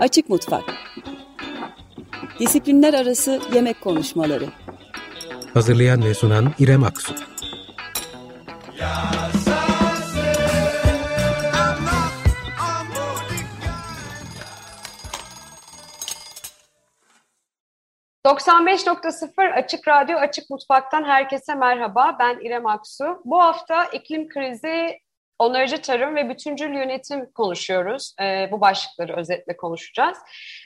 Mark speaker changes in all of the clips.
Speaker 1: Açık Mutfak Disiplinler Arası Yemek Konuşmaları
Speaker 2: Hazırlayan ve sunan İrem Aksu
Speaker 3: ...95.0 Açık Radyo Açık Mutfak'tan herkese merhaba. Ben İrem Aksu. Bu hafta iklim krizi, onarıcı tarım ve bütüncül yönetim konuşuyoruz. E, bu başlıkları özetle konuşacağız.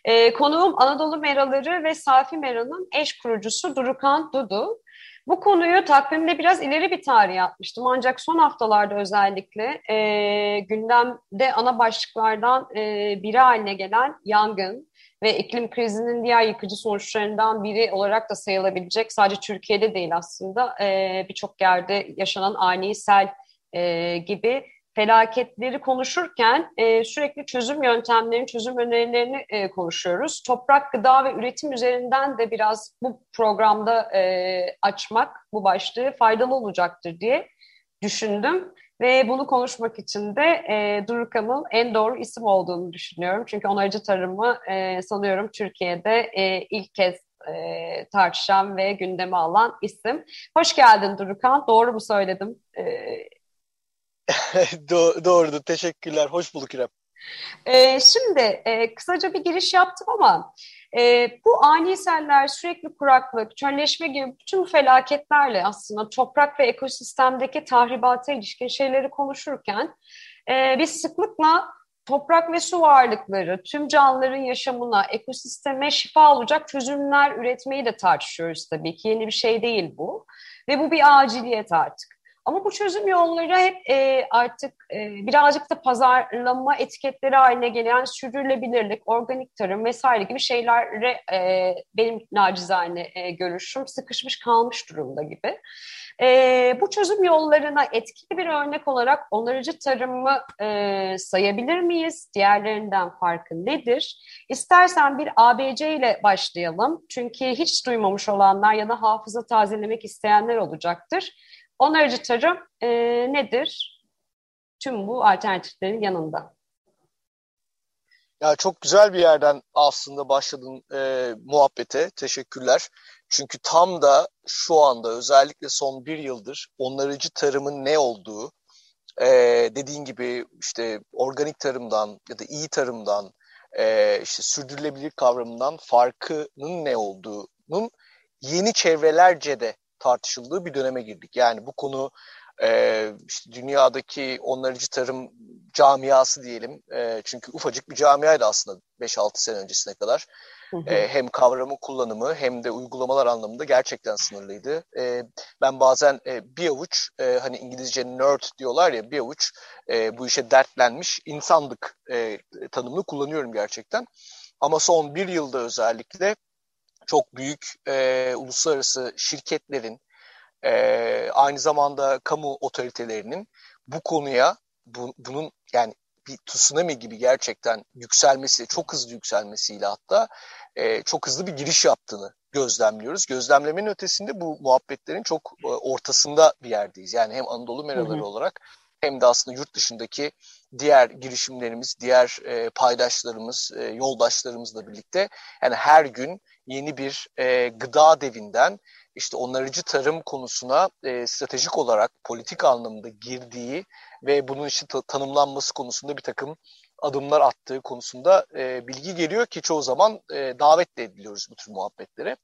Speaker 3: E, konuğum Anadolu Meraları ve Safi Mera'nın eş kurucusu Durukan Dudu. Bu konuyu takvimde biraz ileri bir tarih atmıştım. Ancak son haftalarda özellikle e, gündemde ana başlıklardan e, biri haline gelen yangın ve iklim krizinin diğer yıkıcı sonuçlarından biri olarak da sayılabilecek sadece Türkiye'de değil aslında e, birçok yerde yaşanan ani sel e, gibi felaketleri konuşurken e, sürekli çözüm yöntemlerini, çözüm önerilerini e, konuşuyoruz. Toprak, gıda ve üretim üzerinden de biraz bu programda e, açmak, bu başlığı faydalı olacaktır diye düşündüm. Ve bunu konuşmak için de e, Durukam'ın en doğru isim olduğunu düşünüyorum. Çünkü onarıcı tarımı e, sanıyorum Türkiye'de e, ilk kez e, tartışan ve gündeme alan isim. Hoş geldin Durukan. Doğru mu söyledim? E,
Speaker 4: Do doğrudur. Teşekkürler. Hoş bulduk İrem.
Speaker 3: Ee, şimdi e, kısaca bir giriş yaptım ama e, bu ani seller, sürekli kuraklık, çölleşme gibi bütün felaketlerle aslında toprak ve ekosistemdeki tahribata ilişkin şeyleri konuşurken e, biz sıklıkla toprak ve su varlıkları, tüm canlıların yaşamına, ekosisteme şifa olacak çözümler üretmeyi de tartışıyoruz tabii ki. Yeni bir şey değil bu. Ve bu bir aciliyet artık. Ama bu çözüm yolları hep e, artık e, birazcık da pazarlama etiketleri haline gelen sürdürülebilirlik, organik tarım vesaire gibi şeylere e, benim nacizane e, görüşüm sıkışmış kalmış durumda gibi. E, bu çözüm yollarına etkili bir örnek olarak onarıcı tarımı e, sayabilir miyiz? Diğerlerinden farkı nedir? İstersen bir ABC ile başlayalım. Çünkü hiç duymamış olanlar ya da hafıza tazelemek isteyenler olacaktır. Onarıcı tarım e, nedir? Tüm bu alternatiflerin yanında.
Speaker 4: Ya çok güzel bir yerden aslında başladın e, muhabbete. Teşekkürler. Çünkü tam da şu anda özellikle son bir yıldır onarıcı tarımın ne olduğu, e, dediğin gibi işte organik tarımdan ya da iyi tarımdan, e, işte sürdürülebilir kavramından farkının ne olduğunun yeni çevrelerce de tartışıldığı bir döneme girdik. Yani bu konu e, işte dünyadaki onarıcı tarım camiası diyelim. E, çünkü ufacık bir camiaydı aslında 5-6 sene öncesine kadar. E, hem kavramın kullanımı hem de uygulamalar anlamında gerçekten sınırlıydı. E, ben bazen e, bir avuç e, hani İngilizce nerd diyorlar ya bir avuç e, bu işe dertlenmiş insanlık e, tanımını kullanıyorum gerçekten. Ama son bir yılda özellikle çok büyük e, uluslararası şirketlerin e, aynı zamanda kamu otoritelerinin bu konuya bu, bunun yani bir tsunami gibi gerçekten yükselmesi, çok hızlı yükselmesiyle hatta e, çok hızlı bir giriş yaptığını gözlemliyoruz. Gözlemlemenin ötesinde bu muhabbetlerin çok e, ortasında bir yerdeyiz. Yani hem Anadolu meraları hı hı. olarak hem de aslında yurt dışındaki diğer girişimlerimiz, diğer e, paydaşlarımız, e, yoldaşlarımızla birlikte yani her gün yeni bir e, gıda devinden işte onarıcı tarım konusuna e, stratejik olarak politik anlamda girdiği ve bunun işte tanımlanması konusunda bir takım adımlar attığı konusunda e, bilgi geliyor ki çoğu zaman e, davet de ediliyoruz bu tür muhabbetlere.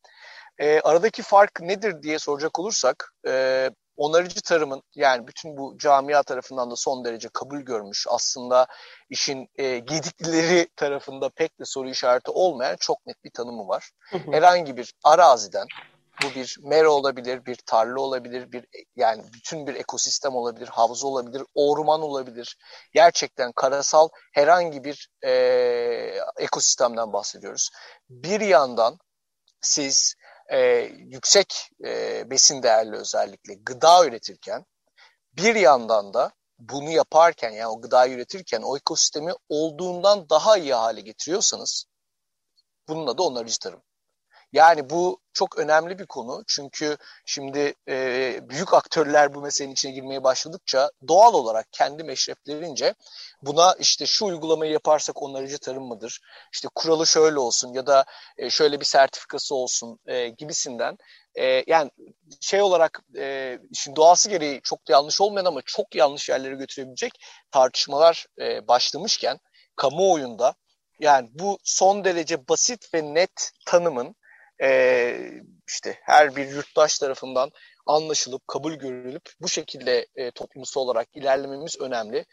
Speaker 4: E, aradaki fark nedir diye soracak olursak e, onarıcı tarımın yani bütün bu camia tarafından da son derece kabul görmüş aslında işin e, gediklileri tarafında pek de soru işareti olmayan çok net bir tanımı var. Hı hı. Herhangi bir araziden bu bir mera olabilir, bir tarla olabilir, bir yani bütün bir ekosistem olabilir, havza olabilir, orman olabilir. Gerçekten karasal herhangi bir e, ekosistemden bahsediyoruz. Bir yandan siz e, yüksek e, besin değerli özellikle gıda üretirken bir yandan da bunu yaparken yani o gıdayı üretirken o ekosistemi olduğundan daha iyi hale getiriyorsanız bunun adı onarıcı tarım. Yani bu çok önemli bir konu. Çünkü şimdi e, büyük aktörler bu meselenin içine girmeye başladıkça doğal olarak kendi meşreplerince buna işte şu uygulamayı yaparsak onarıcı tarım mıdır? İşte kuralı şöyle olsun ya da e, şöyle bir sertifikası olsun e, gibisinden e, yani şey olarak e, işin doğası gereği çok da yanlış olmayan ama çok yanlış yerlere götürebilecek tartışmalar e, başlamışken kamuoyunda yani bu son derece basit ve net tanımın e, işte her bir yurttaş tarafından anlaşılıp kabul görülüp bu şekilde e, toplumsal olarak ilerlememiz önemli.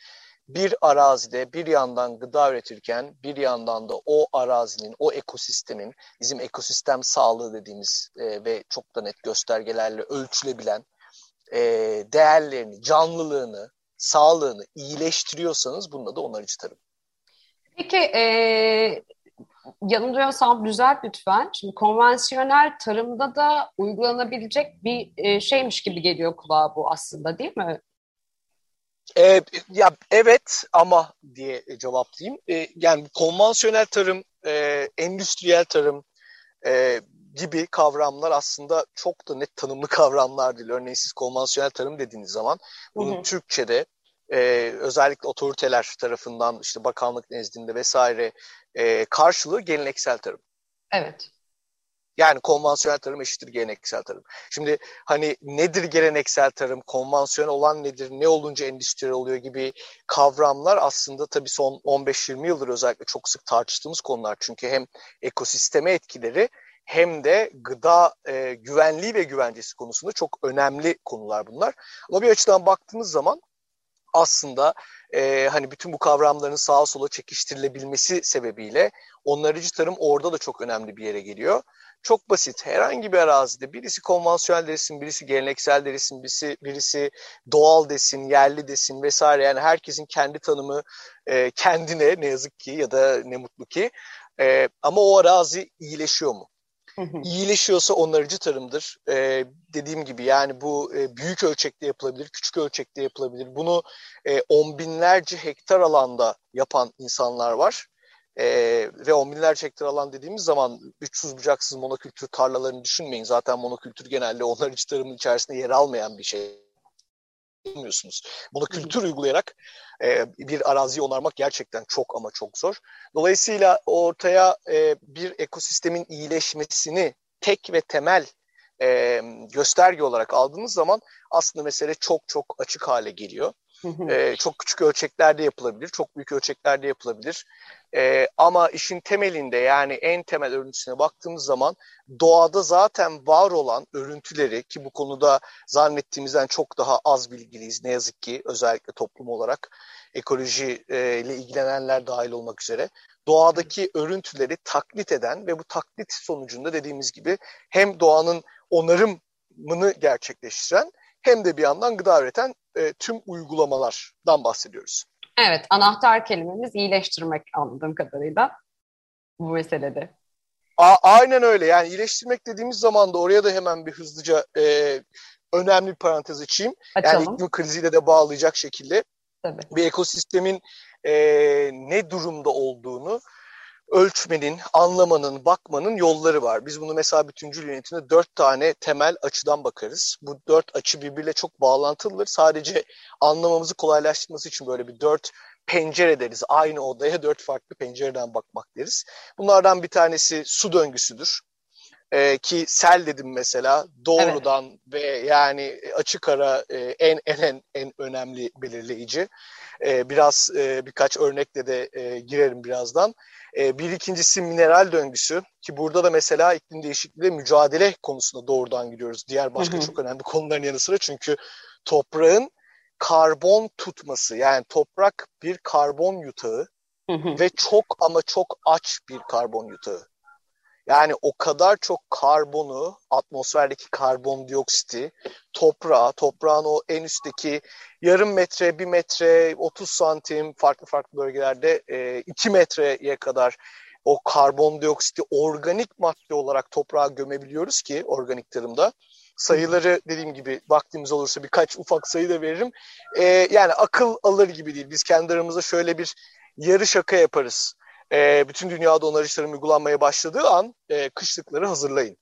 Speaker 4: Bir arazide bir yandan gıda üretirken bir yandan da o arazinin, o ekosistemin bizim ekosistem sağlığı dediğimiz e, ve çok da net göstergelerle ölçülebilen e, değerlerini, canlılığını, sağlığını iyileştiriyorsanız bununla da onarıcı tarım.
Speaker 3: Peki e, yanılıyorsam düzelt lütfen. Şimdi konvansiyonel tarımda da uygulanabilecek bir e, şeymiş gibi geliyor kulağa bu aslında değil mi?
Speaker 4: E, ya evet ama diye cevaplayayım. E, yani konvansiyonel tarım, e, endüstriyel tarım e, gibi kavramlar aslında çok da net tanımlı kavramlar değil. Örneğin siz konvansiyonel tarım dediğiniz zaman bunun hı hı. Türkçe'de e, özellikle otoriteler tarafından işte bakanlık nezdinde vesaire e, karşılığı geleneksel tarım.
Speaker 3: Evet.
Speaker 4: Yani konvansiyonel tarım eşittir geleneksel tarım. Şimdi hani nedir geleneksel tarım, konvansiyonel olan nedir, ne olunca endüstriyel oluyor gibi kavramlar aslında tabii son 15-20 yıldır özellikle çok sık tartıştığımız konular. Çünkü hem ekosisteme etkileri hem de gıda e, güvenliği ve güvencesi konusunda çok önemli konular bunlar. Ama bir açıdan baktığımız zaman aslında e, hani bütün bu kavramların sağa sola çekiştirilebilmesi sebebiyle onarıcı tarım orada da çok önemli bir yere geliyor. Çok basit. Herhangi bir arazide birisi konvansiyonel desin, birisi geleneksel desin, birisi, birisi doğal desin, yerli desin vesaire. Yani herkesin kendi tanımı e, kendine ne yazık ki ya da ne mutlu ki. E, ama o arazi iyileşiyor mu? İyileşiyorsa onarıcı tarımdır. Ee, dediğim gibi yani bu e, büyük ölçekte yapılabilir, küçük ölçekte yapılabilir. Bunu e, on binlerce hektar alanda yapan insanlar var. E, ve on binlerce hektar alan dediğimiz zaman uçsuz bucaksız monokültür tarlalarını düşünmeyin. Zaten monokültür genelde onarıcı tarımın içerisinde yer almayan bir şey yapamıyorsunuz. Bunu kültür uygulayarak e, bir araziyi onarmak gerçekten çok ama çok zor. Dolayısıyla ortaya e, bir ekosistemin iyileşmesini tek ve temel e, gösterge olarak aldığınız zaman aslında mesele çok çok açık hale geliyor. ee, çok küçük ölçeklerde yapılabilir, çok büyük ölçeklerde yapılabilir. Ee, ama işin temelinde yani en temel örüntüsüne baktığımız zaman doğada zaten var olan örüntüleri ki bu konuda zannettiğimizden çok daha az bilgiliyiz ne yazık ki özellikle toplum olarak. Ekoloji e, ile ilgilenenler dahil olmak üzere. Doğadaki örüntüleri taklit eden ve bu taklit sonucunda dediğimiz gibi hem doğanın onarımını gerçekleştiren hem de bir yandan gıda üreten e, tüm uygulamalardan bahsediyoruz.
Speaker 3: Evet, anahtar kelimemiz iyileştirmek anladığım kadarıyla bu meselede.
Speaker 4: A aynen öyle. Yani iyileştirmek dediğimiz zaman da oraya da hemen bir hızlıca e, önemli bir parantez açayım. Açalım. Yani iklim kriziyle de bağlayacak şekilde Tabii. bir ekosistemin e, ne durumda olduğunu ölçmenin, anlamanın, bakmanın yolları var. Biz bunu mesela bütüncül yönetimde dört tane temel açıdan bakarız. Bu dört açı birbiriyle çok bağlantılıdır. Sadece anlamamızı kolaylaştırması için böyle bir dört pencere deriz. Aynı odaya dört farklı pencereden bakmak deriz. Bunlardan bir tanesi su döngüsüdür. Ee, ki sel dedim mesela doğrudan evet. ve yani açık ara e, en en en en önemli belirleyici. Ee, biraz e, birkaç örnekle de e, girerim birazdan. E, bir ikincisi mineral döngüsü ki burada da mesela iklim değişikliğiyle mücadele konusunda doğrudan gidiyoruz. Diğer başka hı hı. çok önemli konuların yanı sıra çünkü toprağın karbon tutması yani toprak bir karbon yutağı hı hı. ve çok ama çok aç bir karbon yutağı. Yani o kadar çok karbonu, atmosferdeki karbondioksiti toprağa, toprağın o en üstteki yarım metre, bir metre, 30 santim farklı farklı bölgelerde e, 2 metreye kadar o karbondioksiti organik madde olarak toprağa gömebiliyoruz ki organik tarımda. Sayıları dediğim gibi vaktimiz olursa birkaç ufak sayı da veririm. E, yani akıl alır gibi değil. Biz kendi aramızda şöyle bir yarı şaka yaparız e, bütün dünyada onarıcı tarım uygulanmaya başladığı an e, kışlıkları hazırlayın.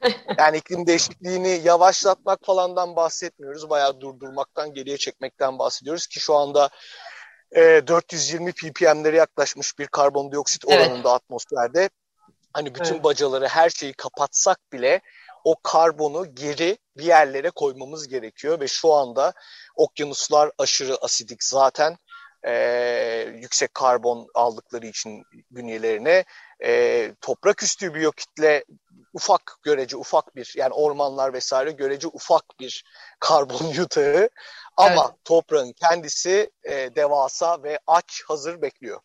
Speaker 4: yani iklim değişikliğini yavaşlatmak falandan bahsetmiyoruz. Bayağı durdurmaktan, geriye çekmekten bahsediyoruz ki şu anda e, 420 ppm'lere yaklaşmış bir karbondioksit evet. oranında atmosferde. Hani bütün evet. bacaları, her şeyi kapatsak bile o karbonu geri bir yerlere koymamız gerekiyor ve şu anda okyanuslar aşırı asidik zaten e, yüksek karbon aldıkları için bünyelerine e, toprak üstü biyokitle ufak görece ufak bir yani ormanlar vesaire görece ufak bir karbon yutağı ama evet. toprağın kendisi e, devasa ve aç hazır bekliyor.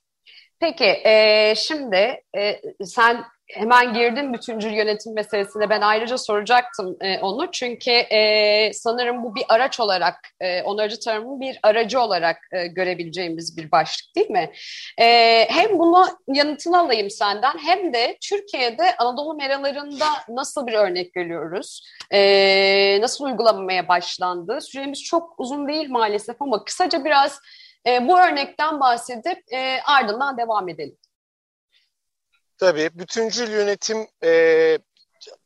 Speaker 3: Peki e, şimdi e, sen hemen girdim bütüncül yönetim meselesine. Ben ayrıca soracaktım e, onu. Çünkü e, sanırım bu bir araç olarak, e, onarıcı tarımın bir aracı olarak e, görebileceğimiz bir başlık değil mi? E, hem bunu yanıtını alayım senden hem de Türkiye'de Anadolu meralarında nasıl bir örnek görüyoruz? E, nasıl uygulamaya başlandı? Süremiz çok uzun değil maalesef ama kısaca biraz e, bu örnekten bahsedip e, ardından devam edelim.
Speaker 4: Tabii bütüncül yönetim e,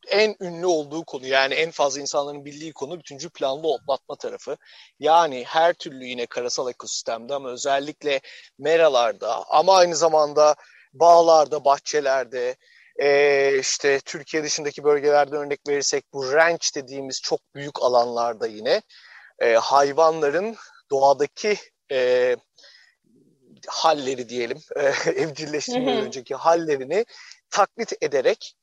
Speaker 4: en ünlü olduğu konu yani en fazla insanların bildiği konu bütüncül planlı otlatma tarafı. Yani her türlü yine karasal ekosistemde ama özellikle meralarda ama aynı zamanda bağlarda, bahçelerde, e, işte Türkiye dışındaki bölgelerde örnek verirsek bu ranch dediğimiz çok büyük alanlarda yine e, hayvanların doğadaki e, halleri diyelim, e, evcilleştirmeden önceki hallerini taklit ederek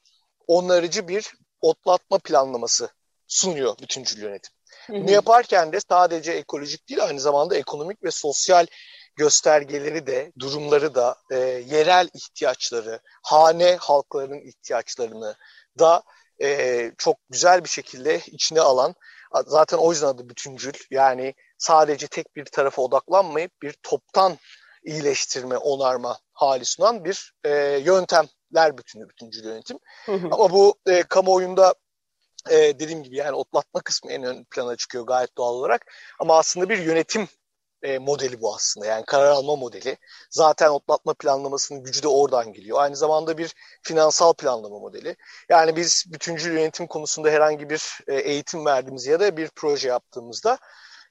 Speaker 4: onarıcı bir otlatma planlaması sunuyor bütüncül yönetim. Bunu yaparken de sadece ekolojik değil aynı zamanda ekonomik ve sosyal göstergeleri de, durumları da, e, yerel ihtiyaçları, hane halklarının ihtiyaçlarını da e, çok güzel bir şekilde içine alan, zaten o yüzden adı bütüncül. Yani sadece tek bir tarafa odaklanmayıp bir toptan iyileştirme, onarma hali sunan bir e, yöntemler bütünü bütüncül yönetim. Hı hı. Ama bu e, kamuoyunda e, dediğim gibi yani otlatma kısmı en ön plana çıkıyor gayet doğal olarak. Ama aslında bir yönetim e, modeli bu aslında. Yani karar alma modeli. Zaten otlatma planlamasının gücü de oradan geliyor. Aynı zamanda bir finansal planlama modeli. Yani biz bütüncül yönetim konusunda herhangi bir e, eğitim verdiğimiz ya da bir proje yaptığımızda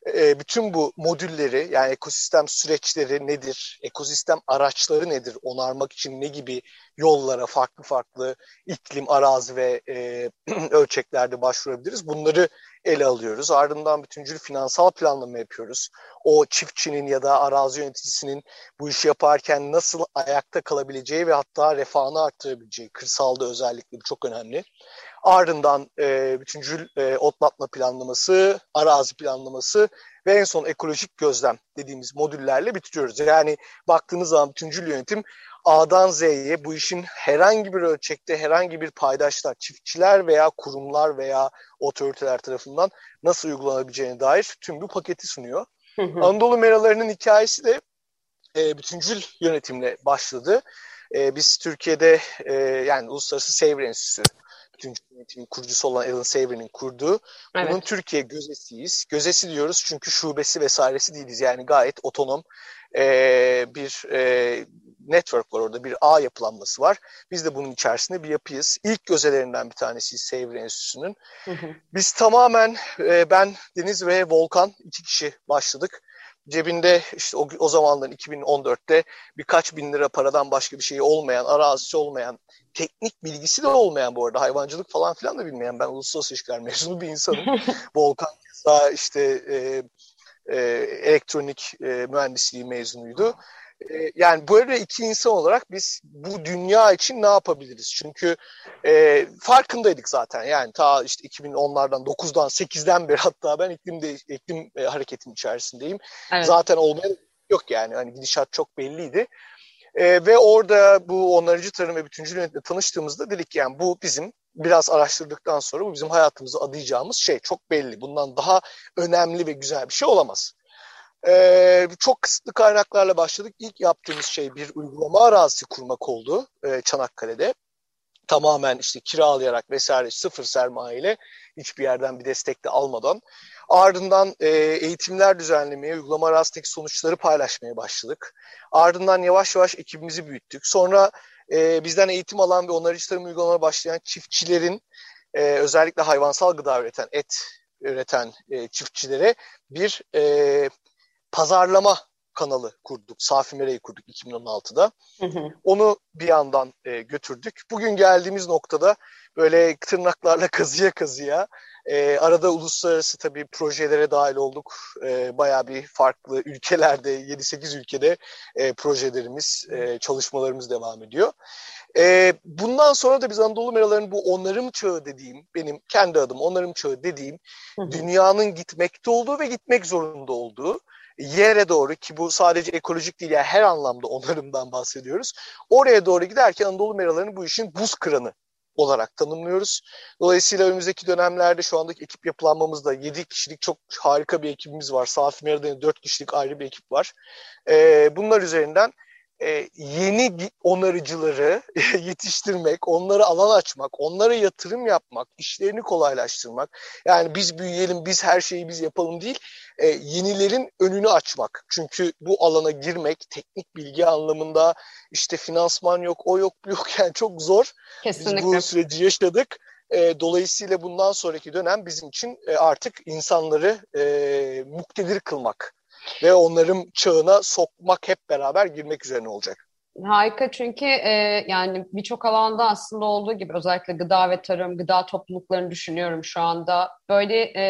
Speaker 4: e, bütün bu modülleri yani ekosistem süreçleri nedir, ekosistem araçları nedir, onarmak için ne gibi yollara farklı farklı iklim, arazi ve e, ölçeklerde başvurabiliriz. Bunları ele alıyoruz. Ardından bütüncül finansal planlama yapıyoruz. O çiftçinin ya da arazi yöneticisinin bu işi yaparken nasıl ayakta kalabileceği ve hatta refahını arttırabileceği, kırsalda özellikle çok önemli. Ardından e, bütüncül e, otlatma planlaması, arazi planlaması ve en son ekolojik gözlem dediğimiz modüllerle bitiriyoruz. Yani baktığınız zaman bütüncül yönetim A'dan Z'ye bu işin herhangi bir ölçekte herhangi bir paydaşlar, çiftçiler veya kurumlar veya otoriteler tarafından nasıl uygulanabileceğine dair tüm bu paketi sunuyor. Anadolu meralarının hikayesi de e, bütüncül yönetimle başladı. E, biz Türkiye'de e, yani Uluslararası Seyir Enstitüsü bütüncül yönetimin kurucusu olan Alan Savory'nin kurduğu. Evet. Bunun Türkiye gözesiyiz. Gözesi diyoruz çünkü şubesi vesairesi değiliz. Yani gayet otonom e, bir e, network var orada, bir ağ yapılanması var. Biz de bunun içerisinde bir yapıyız. İlk gözelerinden bir tanesi Savory Enstitüsü'nün. Biz tamamen e, ben, Deniz ve Volkan iki kişi başladık cebinde işte o, o zamanların 2014'te birkaç bin lira paradan başka bir şey olmayan, arazisi olmayan, teknik bilgisi de olmayan bu arada hayvancılık falan filan da bilmeyen ben uluslararası ilişkiler mezunu bir insanım. Volkan keza işte e, e, elektronik e, mühendisliği mezunuydu. E, yani böyle iki insan olarak biz bu dünya için ne yapabiliriz? Çünkü e, farkındaydık zaten. Yani ta işte 2010'lardan, 9'dan, 8'den beri hatta ben iklim de, iklim e, hareketin içerisindeyim. Evet. Zaten olmaya yok yani. Hani gidişat çok belliydi. E, ve orada bu onarıcı tarım ve bütüncül yönetimle tanıştığımızda dedik yani bu bizim biraz araştırdıktan sonra bu bizim hayatımızı adayacağımız şey çok belli. Bundan daha önemli ve güzel bir şey olamaz. Ee, çok kısıtlı kaynaklarla başladık. İlk yaptığımız şey bir uygulama arazisi kurmak oldu e, Çanakkale'de. Tamamen işte kiralayarak vesaire sıfır sermaye ile hiçbir yerden bir destek de almadan. Ardından e, eğitimler düzenlemeye, uygulama arasındaki sonuçları paylaşmaya başladık. Ardından yavaş yavaş ekibimizi büyüttük. Sonra e, bizden eğitim alan ve onarıcı tarım uygulamaları başlayan çiftçilerin e, özellikle hayvansal gıda üreten, et üreten e, çiftçilere bir e, pazarlama kanalı kurduk. Safi Mere'yi kurduk 2016'da. Hı hı. Onu bir yandan e, götürdük. Bugün geldiğimiz noktada böyle tırnaklarla kazıya kazıya e, arada uluslararası tabii projelere dahil olduk. E, bayağı bir farklı ülkelerde, 7-8 ülkede e, projelerimiz, e, çalışmalarımız devam ediyor. E, bundan sonra da biz Anadolu Meraların bu onarım çağı dediğim, benim kendi adım onarım çağı dediğim, hı hı. dünyanın gitmekte olduğu ve gitmek zorunda olduğu yere doğru ki bu sadece ekolojik değil yani her anlamda onarımdan bahsediyoruz. Oraya doğru giderken Anadolu meralarını bu işin buz kıranı olarak tanımlıyoruz. Dolayısıyla önümüzdeki dönemlerde şu andaki ekip yapılanmamızda 7 kişilik çok harika bir ekibimiz var. Safi Mera'da 4 kişilik ayrı bir ekip var. Ee, bunlar üzerinden e, yeni onarıcıları yetiştirmek, onları alan açmak, onlara yatırım yapmak, işlerini kolaylaştırmak. Yani biz büyüyelim, biz her şeyi biz yapalım değil, e, yenilerin önünü açmak. Çünkü bu alana girmek teknik bilgi anlamında işte finansman yok, o yok, bu yok yani çok zor. Kesinlikle. Biz bu süreci yaşadık. E, dolayısıyla bundan sonraki dönem bizim için e, artık insanları e, muktedir kılmak ve onların çağına sokmak hep beraber girmek üzerine olacak.
Speaker 3: Harika çünkü e, yani birçok alanda aslında olduğu gibi özellikle gıda ve tarım, gıda topluluklarını düşünüyorum şu anda. Böyle e,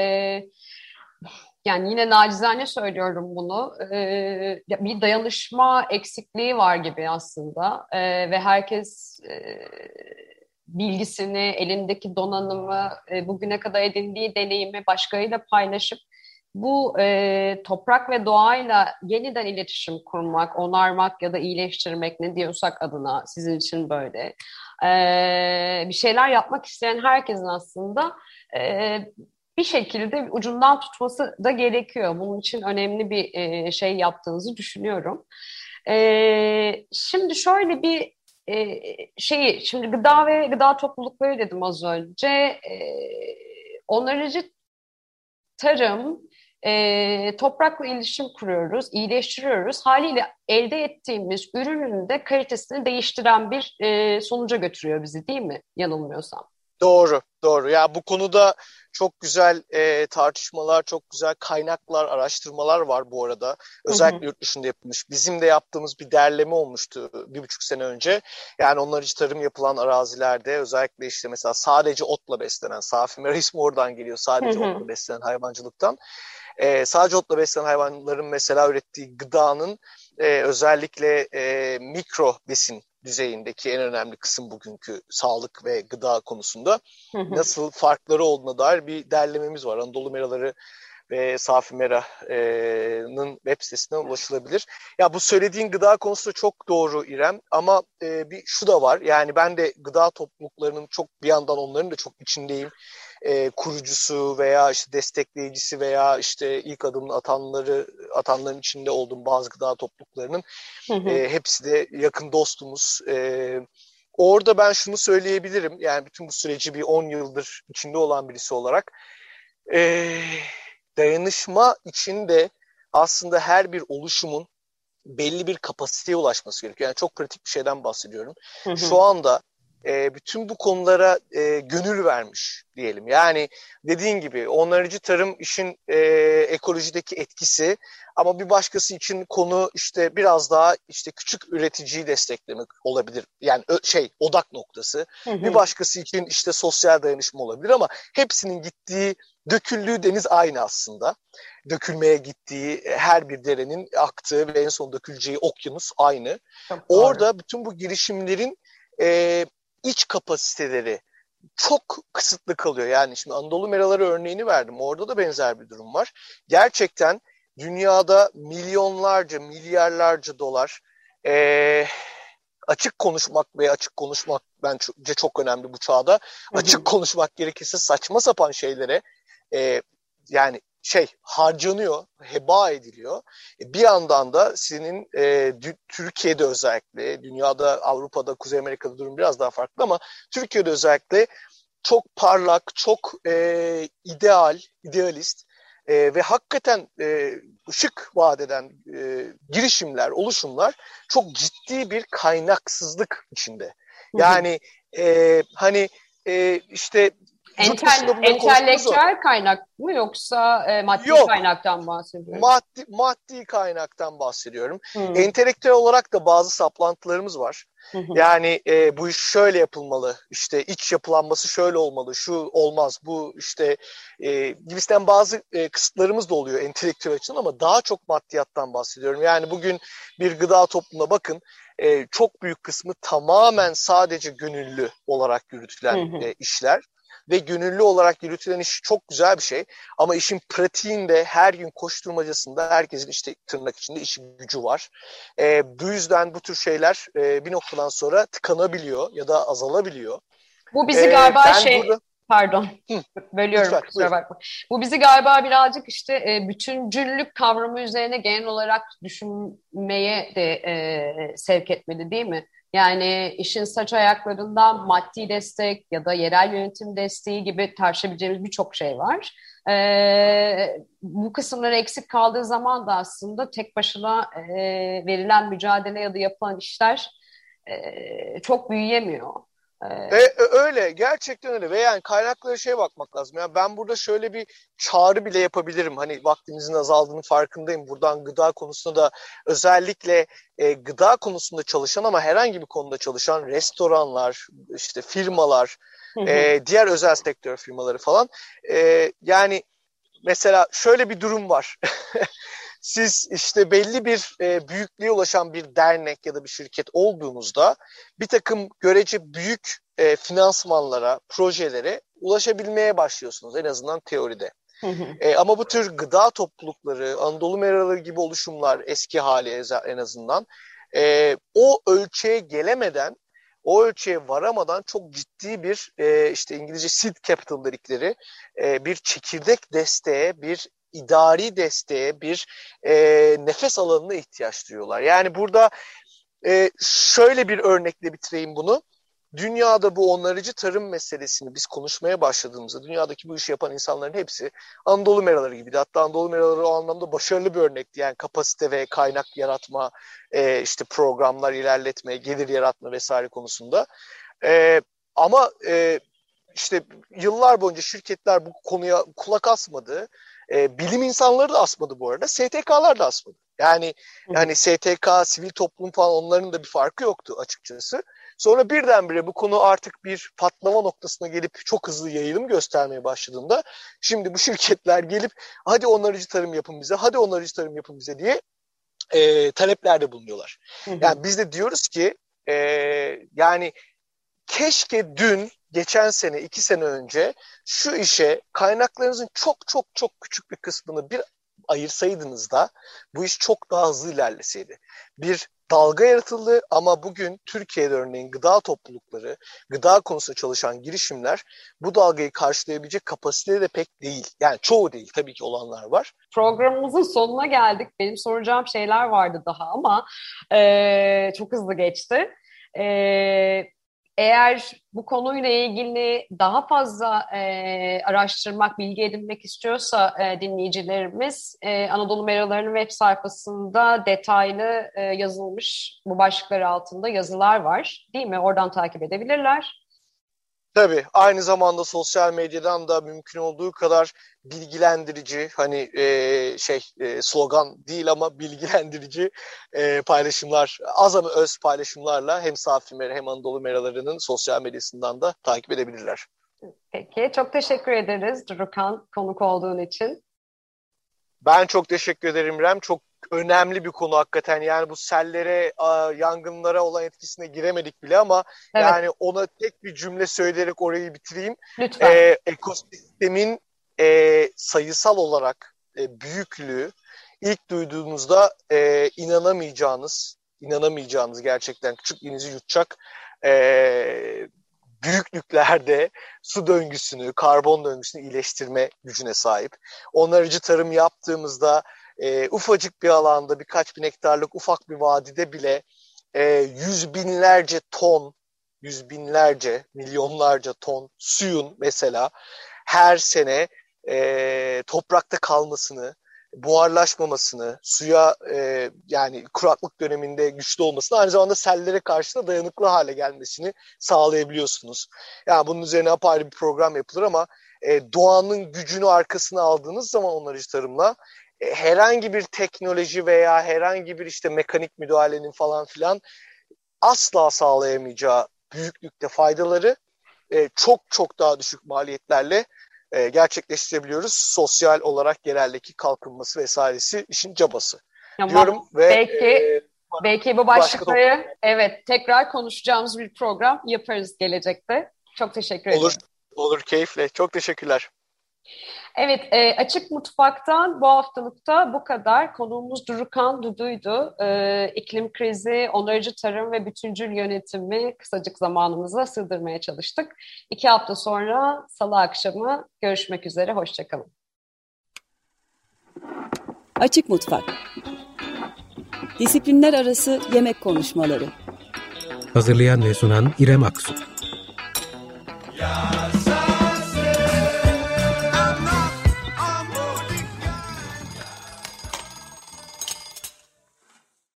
Speaker 3: yani yine nacizane söylüyorum bunu. E, bir dayanışma eksikliği var gibi aslında e, ve herkes e, bilgisini, elindeki donanımı, e, bugüne kadar edindiği deneyimi başkalarıyla paylaşıp bu e, toprak ve doğayla yeniden iletişim kurmak, onarmak ya da iyileştirmek ne diyorsak adına sizin için böyle. E, bir şeyler yapmak isteyen herkesin aslında e, bir şekilde ucundan tutması da gerekiyor. Bunun için önemli bir e, şey yaptığınızı düşünüyorum. E, şimdi şöyle bir e, şeyi, şimdi gıda ve gıda toplulukları dedim az önce. E, onarıcı tarım e, toprakla iletişim kuruyoruz, iyileştiriyoruz. Haliyle elde ettiğimiz ürünün de kalitesini değiştiren bir e, sonuca götürüyor bizi değil mi? Yanılmıyorsam.
Speaker 4: Doğru, doğru. Ya bu konuda çok güzel e, tartışmalar, çok güzel kaynaklar, araştırmalar var bu arada. Özellikle hı hı. yurt dışında yapılmış. Bizim de yaptığımız bir derleme olmuştu bir buçuk sene önce. Yani onlar için tarım yapılan arazilerde özellikle işte mesela sadece otla beslenen, Safi Mera ismi oradan geliyor. Sadece hı hı. otla beslenen hayvancılıktan. E, sadece otla beslenen hayvanların mesela ürettiği gıdanın e, özellikle e, mikro besin düzeyindeki en önemli kısım bugünkü sağlık ve gıda konusunda nasıl farkları olduğuna dair bir derlememiz var. Anadolu Meraları ve Safi Mera'nın web sitesinden ulaşılabilir. Ya bu söylediğin gıda konusu da çok doğru İrem ama e, bir şu da var. Yani ben de gıda topluluklarının çok bir yandan onların da çok içindeyim e, kurucusu veya işte destekleyicisi veya işte ilk adımını atanları atanların içinde olduğum bazı gıda topluluklarının hı hı. E, hepsi de yakın dostumuz. E, orada ben şunu söyleyebilirim yani bütün bu süreci bir 10 yıldır içinde olan birisi olarak e, dayanışma içinde aslında her bir oluşumun belli bir kapasiteye ulaşması gerekiyor. Yani çok pratik bir şeyden bahsediyorum. Hı hı. Şu anda e, bütün bu konulara e, gönül vermiş diyelim. Yani dediğin gibi onarıcı tarım işin e, ekolojideki etkisi ama bir başkası için konu işte biraz daha işte küçük üreticiyi desteklemek olabilir. Yani şey odak noktası. Hı hı. Bir başkası için işte sosyal dayanışma olabilir ama hepsinin gittiği döküldüğü deniz aynı aslında. Dökülmeye gittiği her bir derenin aktığı ve en son döküleceği okyanus aynı. Çok Orada bütün bu girişimlerin e, iç kapasiteleri çok kısıtlı kalıyor. Yani şimdi Anadolu meraları örneğini verdim. Orada da benzer bir durum var. Gerçekten dünyada milyonlarca, milyarlarca dolar e, açık konuşmak ve açık konuşmak bence çok önemli bu çağda. Açık konuşmak gerekirse saçma sapan şeylere e, yani şey harcanıyor, heba ediliyor. E, bir yandan da senin e, Türkiye'de özellikle, dünyada, Avrupa'da, Kuzey Amerika'da durum biraz daha farklı ama Türkiye'de özellikle çok parlak, çok e, ideal, idealist e, ve hakikaten e, ışık vadeden e, girişimler, oluşumlar çok ciddi bir kaynaksızlık içinde. Yani e, hani e, işte
Speaker 3: Entel, entelektüel kaynak mı yoksa e, maddi
Speaker 4: Yok,
Speaker 3: kaynaktan bahsediyorum?
Speaker 4: Maddi, maddi kaynaktan bahsediyorum. Hmm. Entelektüel olarak da bazı saplantılarımız var. Yani e, bu iş şöyle yapılmalı, işte iç yapılanması şöyle olmalı, şu olmaz, bu işte e, gibisinden bazı e, kısıtlarımız da oluyor entelektüel açıdan ama daha çok maddiyattan bahsediyorum. Yani bugün bir gıda toplumuna bakın, e, çok büyük kısmı tamamen sadece gönüllü olarak yürütülen e, işler ve gönüllü olarak yürütülen iş çok güzel bir şey. Ama işin pratiğinde her gün koşturmacasında herkesin işte tırnak içinde işi gücü var. E, bu yüzden bu tür şeyler e, bir noktadan sonra tıkanabiliyor ya da azalabiliyor.
Speaker 3: Bu bizi galiba ee, şey... Burada... Pardon, Hı, bölüyorum lütfen, kusura bakma. Bu bizi galiba birazcık işte e, bütüncüllük kavramı üzerine genel olarak düşünmeye de e, sevk etmeli değil mi? Yani işin saç ayaklarından maddi destek ya da yerel yönetim desteği gibi tartışabileceğimiz birçok şey var. Ee, bu kısımlar eksik kaldığı zaman da aslında tek başına e, verilen mücadele ya da yapılan işler e, çok büyüyemiyor.
Speaker 4: E, öyle gerçekten öyle ve yani kaynaklara şey bakmak lazım. Yani ben burada şöyle bir çağrı bile yapabilirim. Hani vaktimizin azaldığını farkındayım. Buradan gıda konusunda da özellikle e, gıda konusunda çalışan ama herhangi bir konuda çalışan restoranlar, işte firmalar, E, diğer özel sektör firmaları falan. E, yani mesela şöyle bir durum var. siz işte belli bir e, büyüklüğe ulaşan bir dernek ya da bir şirket olduğunuzda bir takım görece büyük e, finansmanlara, projelere ulaşabilmeye başlıyorsunuz en azından teoride. E, ama bu tür gıda toplulukları, Anadolu Meraları gibi oluşumlar eski hali en azından e, o ölçüye gelemeden o ölçüye varamadan çok ciddi bir e, işte İngilizce seed capital dedikleri e, bir çekirdek desteğe, bir idari desteğe, bir e, nefes alanına ihtiyaç duyuyorlar. Yani burada e, şöyle bir örnekle bitireyim bunu. Dünyada bu onarıcı tarım meselesini biz konuşmaya başladığımızda dünyadaki bu işi yapan insanların hepsi Anadolu meraları gibiydi. Hatta Anadolu meraları o anlamda başarılı bir örnekti. Yani kapasite ve kaynak yaratma, e, işte programlar ilerletme, gelir yaratma vesaire konusunda. E, ama e, işte yıllar boyunca şirketler bu konuya kulak asmadı. E, bilim insanları da asmadı bu arada. STK'lar da asmadı. Yani yani STK, sivil toplum falan onların da bir farkı yoktu açıkçası. Sonra birdenbire bu konu artık bir patlama noktasına gelip çok hızlı yayılım göstermeye başladığında şimdi bu şirketler gelip hadi onarıcı tarım yapın bize, hadi onarıcı tarım yapın bize diye e, taleplerde bulunuyorlar. Yani biz de diyoruz ki e, yani keşke dün geçen sene, iki sene önce şu işe kaynaklarınızın çok çok çok küçük bir kısmını bir ayırsaydınız da bu iş çok daha hızlı ilerleseydi. Bir dalga yaratıldı ama bugün Türkiye'de örneğin gıda toplulukları, gıda konusunda çalışan girişimler bu dalgayı karşılayabilecek kapasitede de pek değil. Yani çoğu değil tabii ki olanlar var.
Speaker 3: Programımızın sonuna geldik. Benim soracağım şeyler vardı daha ama e, çok hızlı geçti. E, eğer bu konuyla ilgili daha fazla e, araştırmak, bilgi edinmek istiyorsa e, dinleyicilerimiz e, Anadolu Meraları'nın web sayfasında detaylı e, yazılmış bu başlıkları altında yazılar var. Değil mi? Oradan takip edebilirler.
Speaker 4: Tabii aynı zamanda sosyal medyadan da mümkün olduğu kadar bilgilendirici hani e, şey e, slogan değil ama bilgilendirici e, paylaşımlar az ama öz paylaşımlarla hem Safi Mera hem Anadolu Meraları'nın sosyal medyasından da takip edebilirler.
Speaker 3: Peki çok teşekkür ederiz Durukan konuk olduğun için.
Speaker 4: Ben çok teşekkür ederim Rem. Çok önemli bir konu hakikaten. Yani bu sellere, yangınlara olan etkisine giremedik bile ama evet. yani ona tek bir cümle söyleyerek orayı bitireyim.
Speaker 3: Lütfen.
Speaker 4: Ee, ekosistemin e, sayısal olarak e, büyüklüğü ilk duyduğunuzda e, inanamayacağınız, inanamayacağınız gerçekten küçük inizi yutacak e, büyüklüklerde su döngüsünü, karbon döngüsünü iyileştirme gücüne sahip. Onarıcı tarım yaptığımızda e, ufacık bir alanda birkaç bin hektarlık ufak bir vadide bile e, yüz binlerce ton, yüz binlerce, milyonlarca ton suyun mesela her sene e, toprakta kalmasını, buharlaşmamasını, suya e, yani kuraklık döneminde güçlü olmasını, aynı zamanda sellere karşı da dayanıklı hale gelmesini sağlayabiliyorsunuz. Yani bunun üzerine apayrı bir program yapılır ama e, doğanın gücünü arkasına aldığınız zaman onarıcı tarımla herhangi bir teknoloji veya herhangi bir işte mekanik müdahalenin falan filan asla sağlayamayacağı büyüklükte faydaları e, çok çok daha düşük maliyetlerle e, gerçekleştirebiliyoruz. Sosyal olarak geneldeki kalkınması vesairesi işin cabası.
Speaker 3: Tamam. Diyorum ve belki e, belki bu başlıkları evet tekrar konuşacağımız bir program yaparız gelecekte. Çok teşekkür ederim.
Speaker 4: Olur. Olur keyifle. Çok teşekkürler.
Speaker 3: Evet, e, Açık Mutfak'tan bu haftalıkta bu kadar. Konuğumuz Durukan Dudu'ydu. E, iklim krizi, onarıcı tarım ve bütüncül yönetimi kısacık zamanımıza sığdırmaya çalıştık. İki hafta sonra salı akşamı görüşmek üzere. Hoşçakalın.
Speaker 1: Açık Mutfak Disiplinler Arası Yemek Konuşmaları
Speaker 2: Hazırlayan ve sunan İrem Aksu